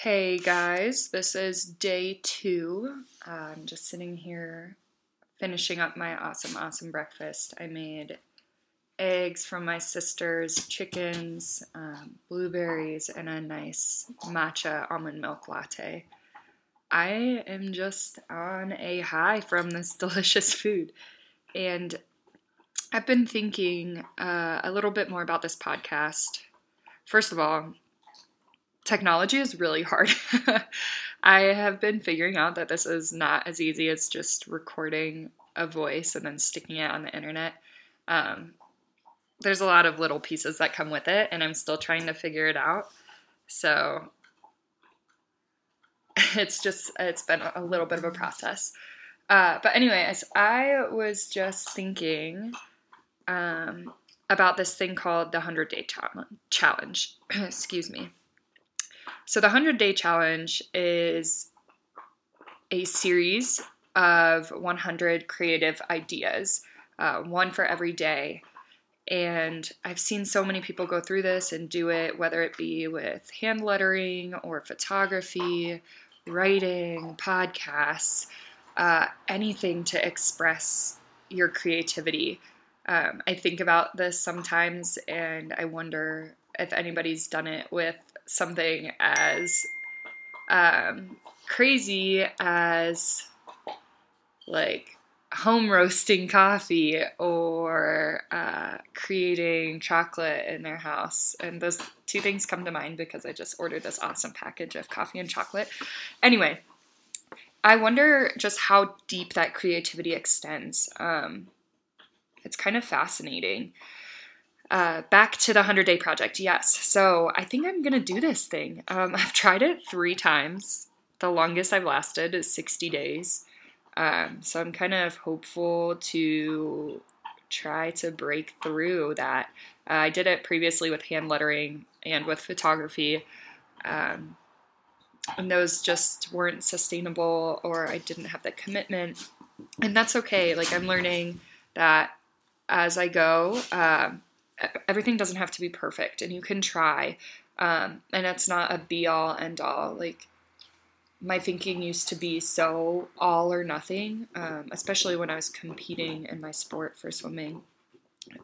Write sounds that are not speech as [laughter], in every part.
Hey guys, this is day two. I'm just sitting here finishing up my awesome, awesome breakfast. I made eggs from my sister's chickens, um, blueberries, and a nice matcha almond milk latte. I am just on a high from this [laughs] delicious food. And I've been thinking uh, a little bit more about this podcast. First of all, technology is really hard. [laughs] I have been figuring out that this is not as easy as just recording a voice and then sticking it on the internet. Um, there's a lot of little pieces that come with it, and I'm still trying to figure it out. So [laughs] it's just, it's been a little bit of a process. Uh, but, anyways, I was just thinking um, about this thing called the 100 Day Challenge. [clears throat] Excuse me. So, the 100 Day Challenge is a series of 100 creative ideas, uh, one for every day. And I've seen so many people go through this and do it, whether it be with hand lettering or photography, writing, podcasts, uh, anything to express your creativity. Um, I think about this sometimes and I wonder if anybody's done it with something as um, crazy as like home roasting coffee or uh, creating chocolate in their house. And those two things come to mind because I just ordered this awesome package of coffee and chocolate. Anyway, I wonder just how deep that creativity extends. Um, it's kind of fascinating. Uh, back to the 100 day project, yes. So I think I'm going to do this thing. Um, [laughs] I've tried it three times. The longest I've lasted is 60 days. Um, so I'm kind of hopeful to try to break through that. Uh, I did it previously with hand lettering and with photography. Um, and those just weren't sustainable or I didn't have the commitment. And that's okay. Like I'm learning that as I go, um, everything doesn't have to be perfect and you can try. Um, and it's not a be all end all. Like my thinking used to be so all or nothing, um, especially when I was competing in my sport for swimming.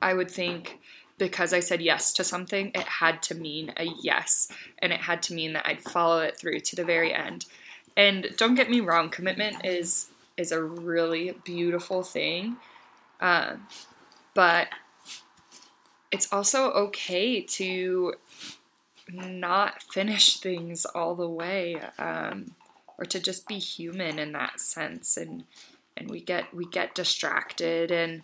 I would think because I said yes to something, it had to mean a yes, and it had to mean that I'd follow it through to the very end. And don't get me wrong, commitment is is a really beautiful thing, uh, but it's also okay to not finish things all the way. Um, or to just be human in that sense and and we get we get distracted and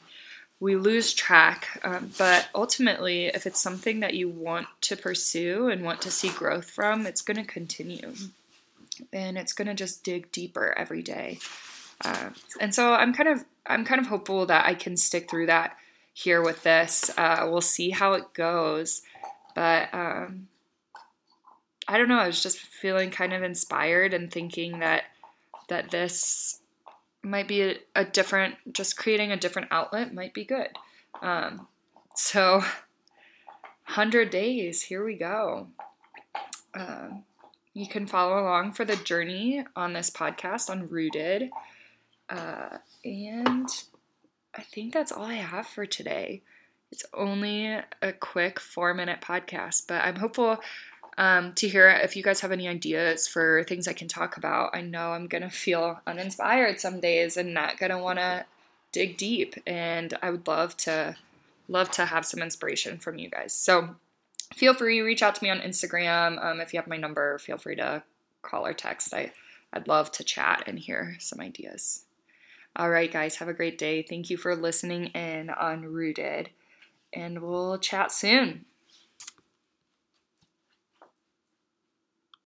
we lose track um, but ultimately if it's something that you want to pursue and want to see growth from it's going to continue and it's going to just dig deeper every day uh, and so i'm kind of i'm kind of hopeful that i can stick through that here with this uh, we'll see how it goes but um, I don't know, I was just feeling kind of inspired and thinking that that this might be a, a different, just creating a different outlet might be good. Um, so, 100 days, here we go. Um, you can follow along for the journey on this podcast on Rooted. Uh, and I think that's all I have for today. It's only a quick four minute podcast, but I'm hopeful um, to hear if you guys have any ideas for things I can talk about. I know I'm gonna feel uninspired some days and not gonna want to dig deep, and I would love to love to have some inspiration from you guys. So feel free reach out to me on Instagram. Um, if you have my number, feel free to call or text. I I'd love to chat and hear some ideas. All right, guys, have a great day. Thank you for listening in on Rooted, and we'll chat soon.